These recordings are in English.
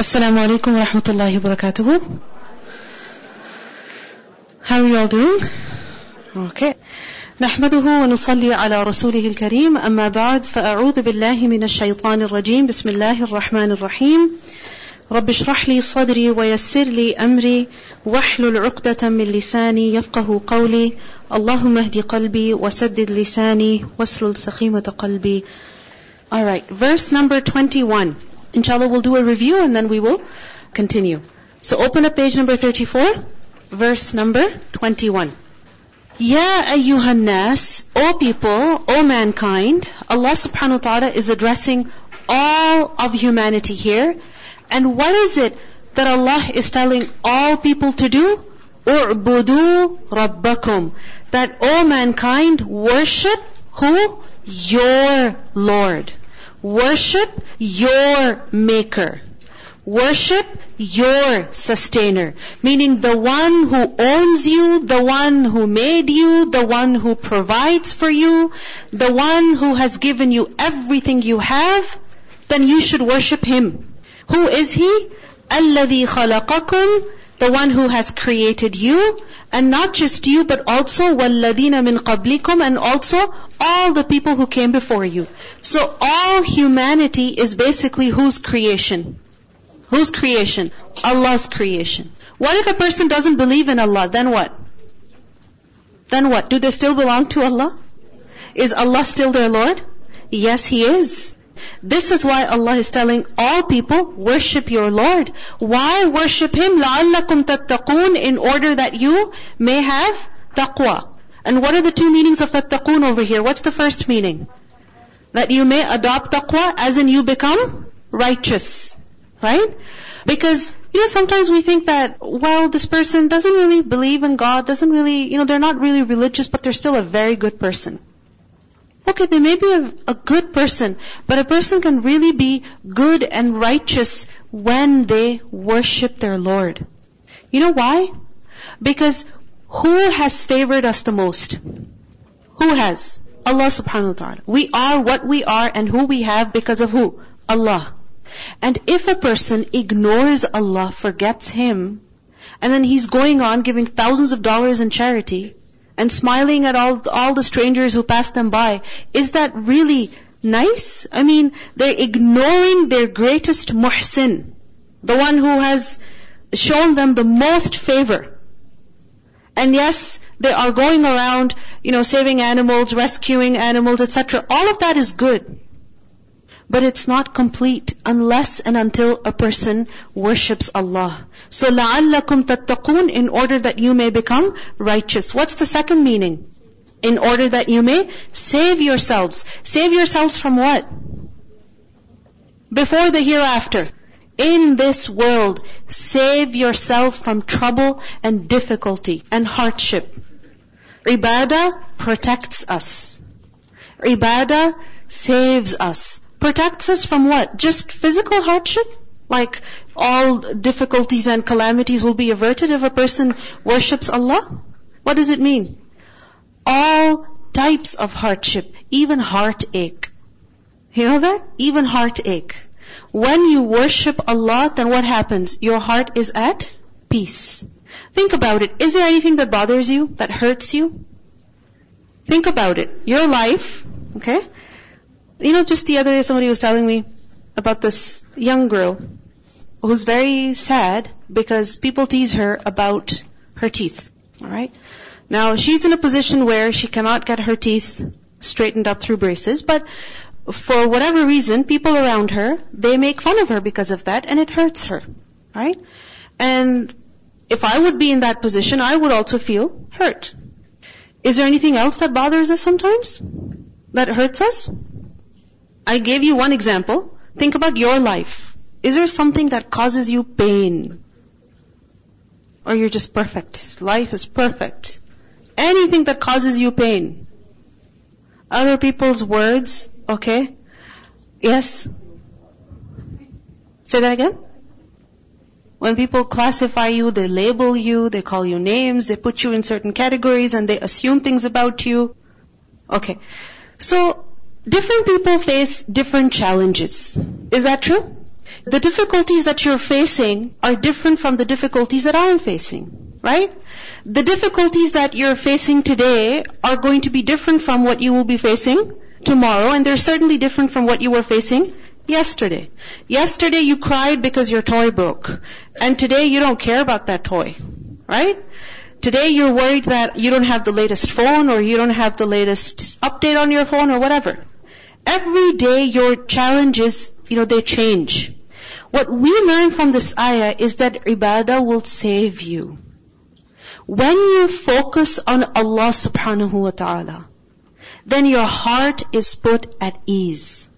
Alaikum wa rahmatullahi wa barakatuhu. How are you all doing? Okay. نحمده ونصلي على رسوله الكريم أما بعد فأعوذ بالله من الشيطان الرجيم بسم الله الرحمن الرحيم رب اشرح لي صدري ويسر لي أمري واحلل عقدة من لساني يفقه قولي اللهم اهد قلبي وسدد لساني واسلل سخيمة قلبي Alright, verse number 21. Inshallah we'll do a review and then we will continue. So open up page number 34, verse number 21. Ya ayyuhan nas, O people, O mankind, Allah subhanahu wa ta'ala is addressing all of humanity here. And what is it that Allah is telling all people to do? U'budu rabbakum. That O mankind, worship who? Your Lord. Worship your maker. Worship your sustainer. Meaning the one who owns you, the one who made you, the one who provides for you, the one who has given you everything you have, then you should worship him. Who is he? الَّذِي خَلَقَكُمْ The one who has created you, and not just you, but also وَالَّذِينَ مِنْ قَبْلِكُمْ and also all the people who came before you. So all humanity is basically whose creation? Whose creation? Allah's creation. What if a person doesn't believe in Allah? Then what? Then what? Do they still belong to Allah? Is Allah still their Lord? Yes, He is. This is why Allah is telling all people, worship your Lord. Why worship Him? لَعَلَّكُمْ تَتَّقُونَ In order that you may have taqwa. And what are the two meanings of tattaqoon over here? What's the first meaning? That you may adopt taqwa as in you become righteous. Right? Because, you know, sometimes we think that, well, this person doesn't really believe in God, doesn't really, you know, they're not really religious, but they're still a very good person. Okay, they may be a, a, good person, but a person can really be good and righteous when they worship their Lord. You know why? Because who has favored us the most? Who has? Allah subhanahu wa ta'ala. We are what we are and who we have because of who? Allah. And if a person ignores Allah, forgets Him, and then he's going on giving thousands of dollars in charity, and smiling at all, all the strangers who pass them by, is that really nice? I mean, they're ignoring their greatest muhsin, the one who has shown them the most favor. And yes, they are going around, you know, saving animals, rescuing animals, etc. All of that is good. But it's not complete unless and until a person worships Allah. So لَعَلَّكُمْ تَتَّقُونَ in order that you may become righteous. What's the second meaning? In order that you may save yourselves. Save yourselves from what? Before the hereafter. In this world, save yourself from trouble and difficulty and hardship. Ibadah protects us. Ibadah saves us. Protects us from what? Just physical hardship? Like all difficulties and calamities will be averted if a person worships Allah? What does it mean? All types of hardship, even heartache. You know that? Even heartache. When you worship Allah, then what happens? Your heart is at peace. Think about it. Is there anything that bothers you, that hurts you? Think about it. Your life, okay? You know, just the other day somebody was telling me about this young girl who's very sad because people tease her about her teeth. Alright? Now, she's in a position where she cannot get her teeth straightened up through braces, but for whatever reason, people around her, they make fun of her because of that, and it hurts her. Right? And if I would be in that position, I would also feel hurt. Is there anything else that bothers us sometimes? That hurts us? I gave you one example. Think about your life. Is there something that causes you pain? Or you're just perfect. Life is perfect. Anything that causes you pain. Other people's words, okay? Yes? Say that again? When people classify you, they label you, they call you names, they put you in certain categories and they assume things about you. Okay. So, different people face different challenges. Is that true? The difficulties that you're facing are different from the difficulties that I'm facing, right? The difficulties that you're facing today are going to be different from what you will be facing tomorrow, and they're certainly different from what you were facing yesterday. Yesterday you cried because your toy broke, and today you don't care about that toy, right? Today you're worried that you don't have the latest phone or you don't have the latest update on your phone or whatever. Every day your challenges, you know, they change. What we learn from this ayah is that ibadah will save you. When you focus on Allah subhanahu wa ta'ala, then your heart is put at ease.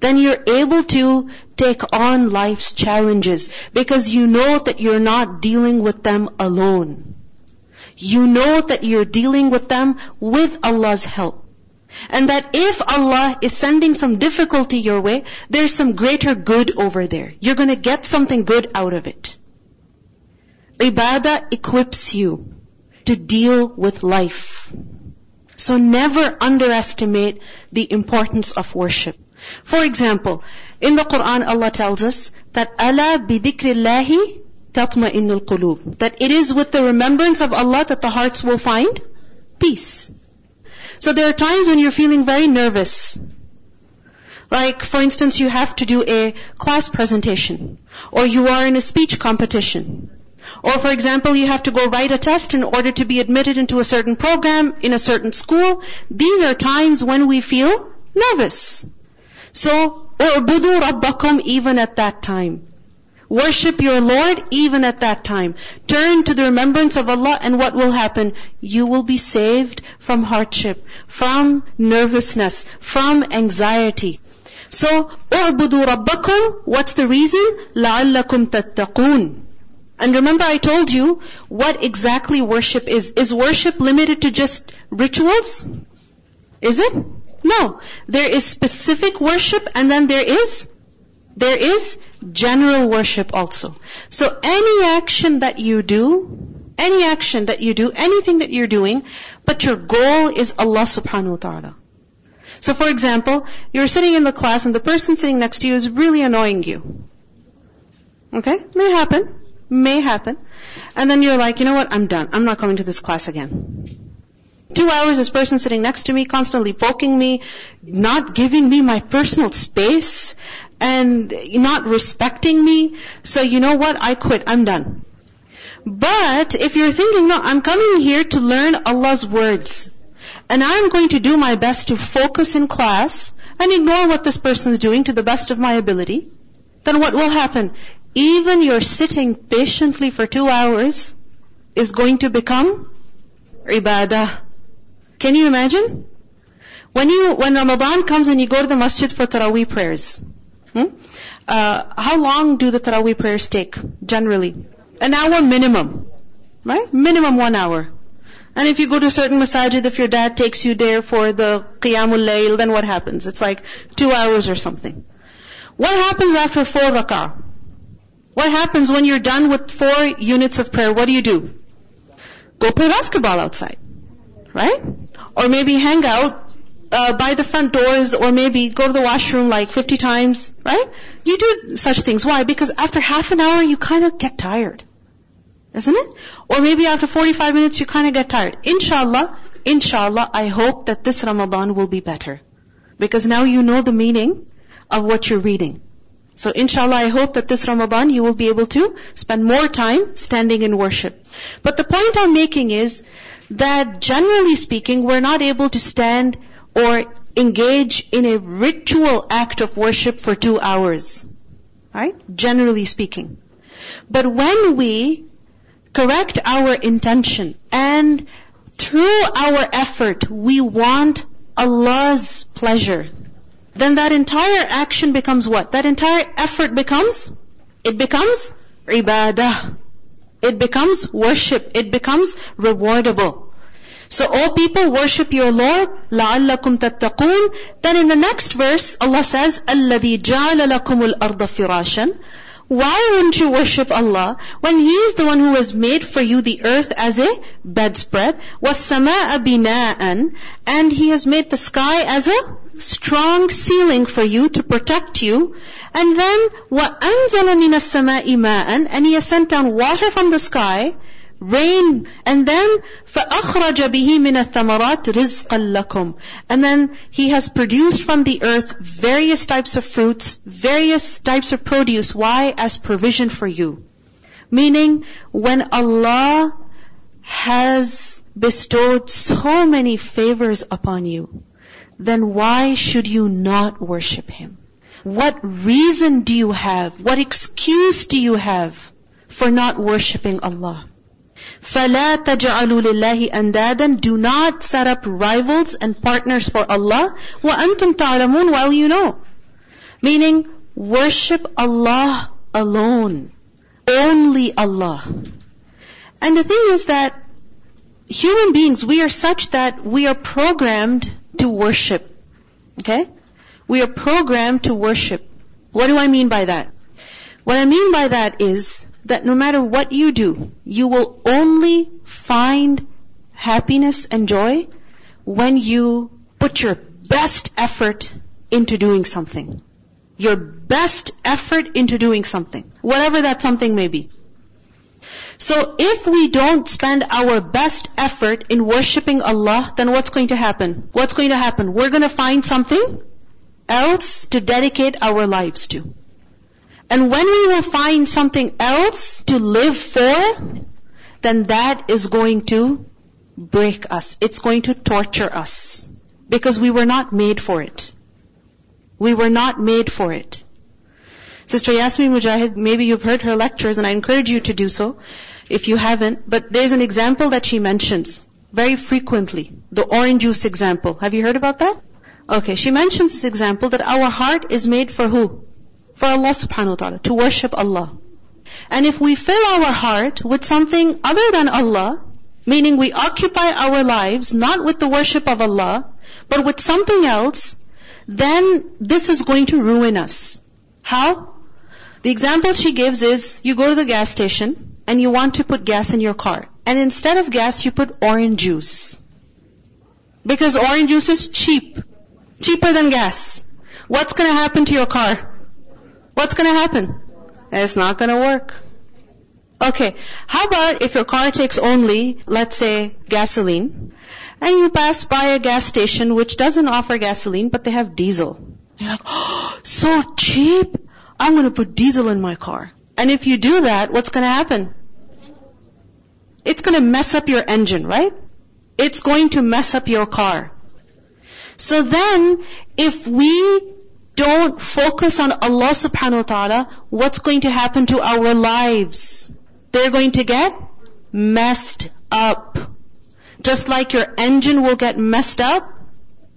Then you're able to take on life's challenges because you know that you're not dealing with them alone. You know that you're dealing with them with Allah's help. And that if Allah is sending some difficulty your way, there's some greater good over there. You're gonna get something good out of it. Ibadah equips you to deal with life. So never underestimate the importance of worship. For example, in the Quran Allah tells us that Allah bidikrillahi tatma'innul qulub. That it is with the remembrance of Allah that the hearts will find peace. So there are times when you're feeling very nervous. Like, for instance, you have to do a class presentation, or you are in a speech competition, or for example, you have to go write a test in order to be admitted into a certain program in a certain school. These are times when we feel nervous. So, اعبدوا ربكم even at that time. Worship your Lord even at that time. Turn to the remembrance of Allah and what will happen? You will be saved from hardship, from nervousness, from anxiety. So, اعبدوا ربكم, what's the reason? لعلكم تتقون. And remember I told you what exactly worship is. Is worship limited to just rituals? Is it? No. There is specific worship and then there is there is general worship also. So any action that you do, any action that you do, anything that you're doing, but your goal is Allah subhanahu wa ta'ala. So for example, you're sitting in the class and the person sitting next to you is really annoying you. Okay? May happen. May happen. And then you're like, you know what? I'm done. I'm not coming to this class again. Two hours, this person sitting next to me, constantly poking me, not giving me my personal space, and not respecting me. So you know what? I quit. I'm done. But if you're thinking, no, I'm coming here to learn Allah's words. And I'm going to do my best to focus in class and ignore what this person is doing to the best of my ability. Then what will happen? Even your sitting patiently for two hours is going to become ibadah. Can you imagine? When you, when Ramadan comes and you go to the masjid for Taraweeh prayers, hmm? uh, how long do the Taraweeh prayers take, generally? An hour minimum. Right? Minimum one hour. And if you go to a certain masajid, if your dad takes you there for the Qiyamul Layl, then what happens? It's like two hours or something. What happens after four rak'ah? What happens when you're done with four units of prayer? What do you do? Go play basketball outside. Right? Or maybe hang out uh, by the front doors or maybe go to the washroom like 50 times, right? You do such things. Why? Because after half an hour you kind of get tired. Isn't it? Or maybe after 45 minutes you kind of get tired. Inshallah, inshallah, I hope that this Ramadan will be better. Because now you know the meaning of what you're reading. So inshallah, I hope that this Ramadan you will be able to spend more time standing in worship. But the point I'm making is that generally speaking, we're not able to stand or engage in a ritual act of worship for two hours. Right? Generally speaking. But when we correct our intention and through our effort we want Allah's pleasure, then that entire action becomes what? That entire effort becomes, it becomes ibadah. It becomes worship. It becomes rewardable. So, all people worship your Lord, لَعَلَّكُمْ تَتَّقُونَ Then in the next verse, Allah says, الَّذِي جَعَلَ لَكُمُ الْأَرْضَ فِرَاشًا Why wouldn't you worship Allah when He is the one who has made for you the earth as a bedspread? وَالسَّمَاءَ بِنَاءً And He has made the sky as a strong ceiling for you to protect you. And then وَأَنزَلَ مِنَ السَّمَاءِ مَاءً And He has sent down water from the sky rain, and then فَأَخْرَجَ بِهِ مِنَ الثَّمَرَاتِ رِزْقًا لَكُمْ And then He has produced from the earth various types of fruits, various types of produce. Why? As provision for you. Meaning, when Allah has bestowed so many favors upon you, then why should you not worship Him? What reason do you have? What excuse do you have for not worshipping Allah? فَلَا تَجْعَلُوا لِلَّهِ أَنْدَادًا Do not set up rivals and partners for Allah. وَأَنْتُمْ تَعْلَمُونَ While you know. Meaning, worship Allah alone. Only Allah. And the thing is that human beings, we are such that we are programmed to worship. Okay? We are programmed to worship. What do I mean by that? What I mean by that is that no matter what you do, you will only find happiness and joy when you put your best effort into doing something. Your best effort into doing something. Whatever that something may be. So if we don't spend our best effort in worshipping Allah, then what's going to happen? What's going to happen? We're going to find something else to dedicate our lives to. And when we will find something else to live for, then that is going to break us. It's going to torture us. Because we were not made for it. We were not made for it. Sister Yasmin Mogahed, maybe you've heard her lectures and I encourage you to do so if you haven't, but there's an example that she mentions very frequently. The orange juice example. Have you heard about that? Okay, she mentions this example that our heart is made for who? For Allah subhanahu wa ta'ala, to worship Allah. And if we fill our heart with something other than Allah, meaning we occupy our lives not with the worship of Allah, but with something else, then this is going to ruin us. How? The example she gives is, you go to the gas station, and you want to put gas in your car. And instead of gas, you put orange juice. Because orange juice is cheap. Cheaper than gas. What's gonna happen to your car? What's gonna happen? It's not gonna work. Okay, how about if your car takes only, let's say, gasoline, and you pass by a gas station which doesn't offer gasoline, but they have diesel. You're like, oh, so cheap! I'm gonna put diesel in my car. And if you do that, what's gonna happen? It's gonna mess up your engine, right? It's going to mess up your car. So then, if we don't focus on Allah subhanahu wa ta'ala, what's going to happen to our lives? They're going to get messed up. Just like your engine will get messed up.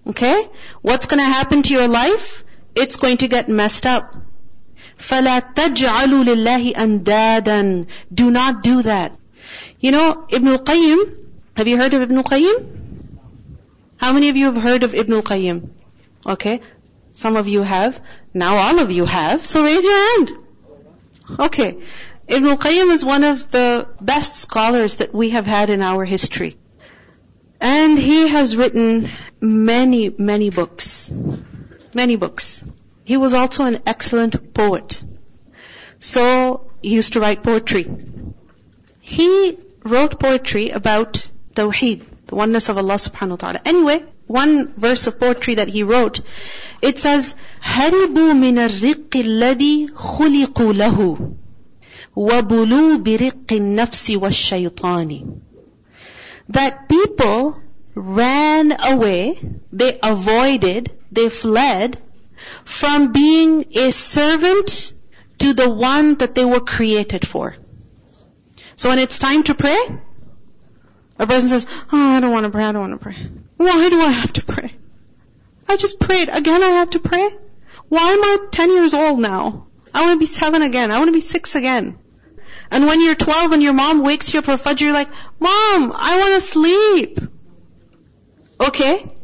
Okay? What's going to happen to your life? It's going to get messed up. فَلَا تَجْعَلُوا لِلَّهِ أَنْدَادًا Do not do that. You know, Ibn al-Qayyim, have you heard of Ibn al-Qayyim? How many of you have heard of Ibn al-Qayyim? Okay. Some of you have. Now all of you have. So raise your hand. Okay. Ibn al-Qayyim is one of the best scholars that we have had in our history. And he has written many, many books. Many books. He was also an excellent poet. So, he used to write poetry. He wrote poetry about Tawheed, the oneness of Allah subhanahu wa ta'ala. Anyway, one verse of poetry that he wrote, it says, هربوا من الرق الذي خلقوا له وبلوا برق النفس والشيطان That people ran away, they avoided, they fled from being a servant to the one that they were created for. So when it's time to pray, a person says, oh, I don't want to pray, I don't want to pray. Why do I have to pray? I just prayed. Again I have to pray? Why am I 10 years old now? I want to be 7 again. I want to be 6 again. And when you're 12 and your mom wakes you up for Fajr, you're like, Mom, I want to sleep. Okay?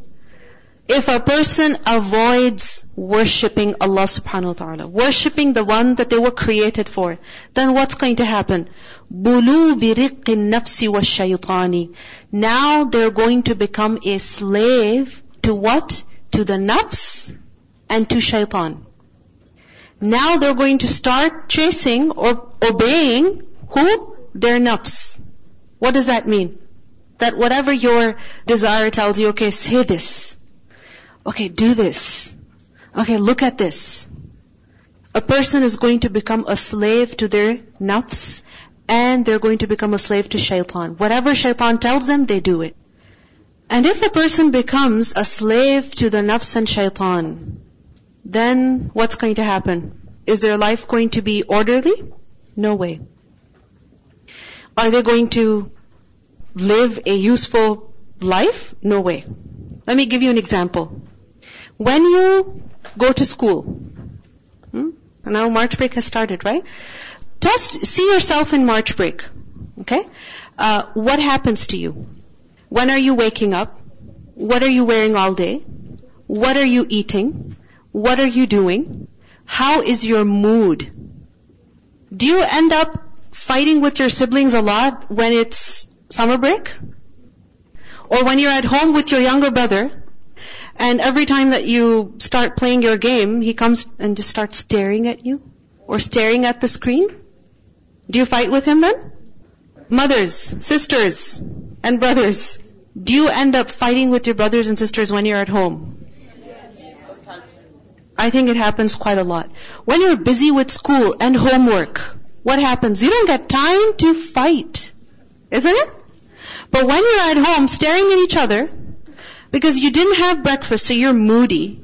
if a person avoids worshipping Allah subhanahu wa ta'ala, worshipping the one that they were created for, then what's going to happen? Bulu biriqqi nafsi wa shaytani. Now they're going to become a slave to what? To the nafs and to shaitan. Now they're going to start chasing or obeying who? Their nafs. What does that mean? That whatever your desire tells you, okay, say this okay, do this. Okay, look at this. A person is going to become a slave to their nafs and they're going to become a slave to shaitan. Whatever shaitan tells them, they do it. And if a person becomes a slave to the nafs and shaitan, then what's going to happen? Is their life going to be orderly? No way. Are they going to live a useful life? No way. Let me give you an example. When you go to school, hmm? now March break has started, right? Just see yourself in March break. Okay? Uh, what happens to you? When are you waking up? What are you wearing all day? What are you eating? What are you doing? How is your mood? Do you end up fighting with your siblings a lot when it's summer break? Or when you're at home with your younger brother and every time that you start playing your game, he comes and just starts staring at you or staring at the screen. Do you fight with him then? Mothers, sisters, and brothers, do you end up fighting with your brothers and sisters when you're at home? I think it happens quite a lot. When you're busy with school and homework, what happens? You don't get time to fight. Isn't it? But when you're at home staring at each other, because you didn't have breakfast, so you're moody.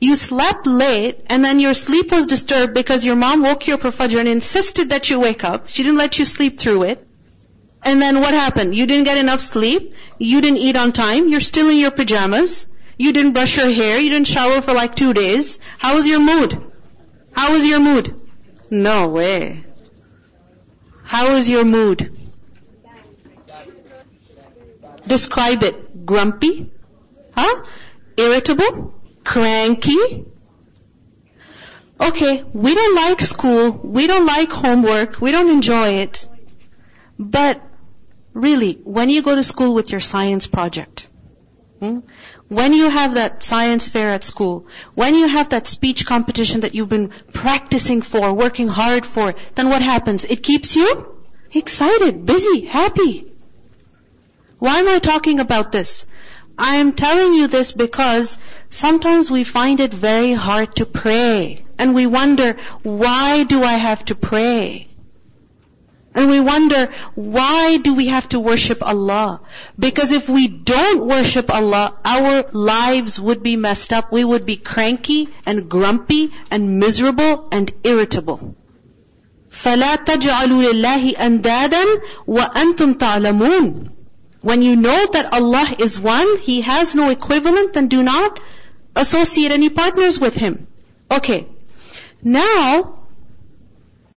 You slept late, and then your sleep was disturbed because your mom woke you up for Fajr and insisted that you wake up. She didn't let you sleep through it. And then what happened? You didn't get enough sleep. You didn't eat on time. You're still in your pajamas. You didn't brush your hair. You didn't shower for like two days. How was your mood? How was your mood? No way. How was your mood? Describe it. Grumpy? Huh? Irritable? Cranky? Okay, we don't like school, we don't like homework, we don't enjoy it. But really, when you go to school with your science project, hmm, when you have that science fair at school, when you have that speech competition that you've been practicing for, working hard for, then what happens? It keeps you excited, busy, happy. Why am I talking about this? I am telling you this because sometimes we find it very hard to pray. And we wonder, why do I have to pray? And we wonder, why do we have to worship Allah? Because if we don't worship Allah, our lives would be messed up. We would be cranky and grumpy and miserable and irritable. فَلَا تَجْعَلُوا لِلَّهِ أَنْدَادًا وَأَنْتُمْ تَعْلَمُونَ when you know that Allah is one, He has no equivalent, then do not associate any partners with Him. Okay. Now,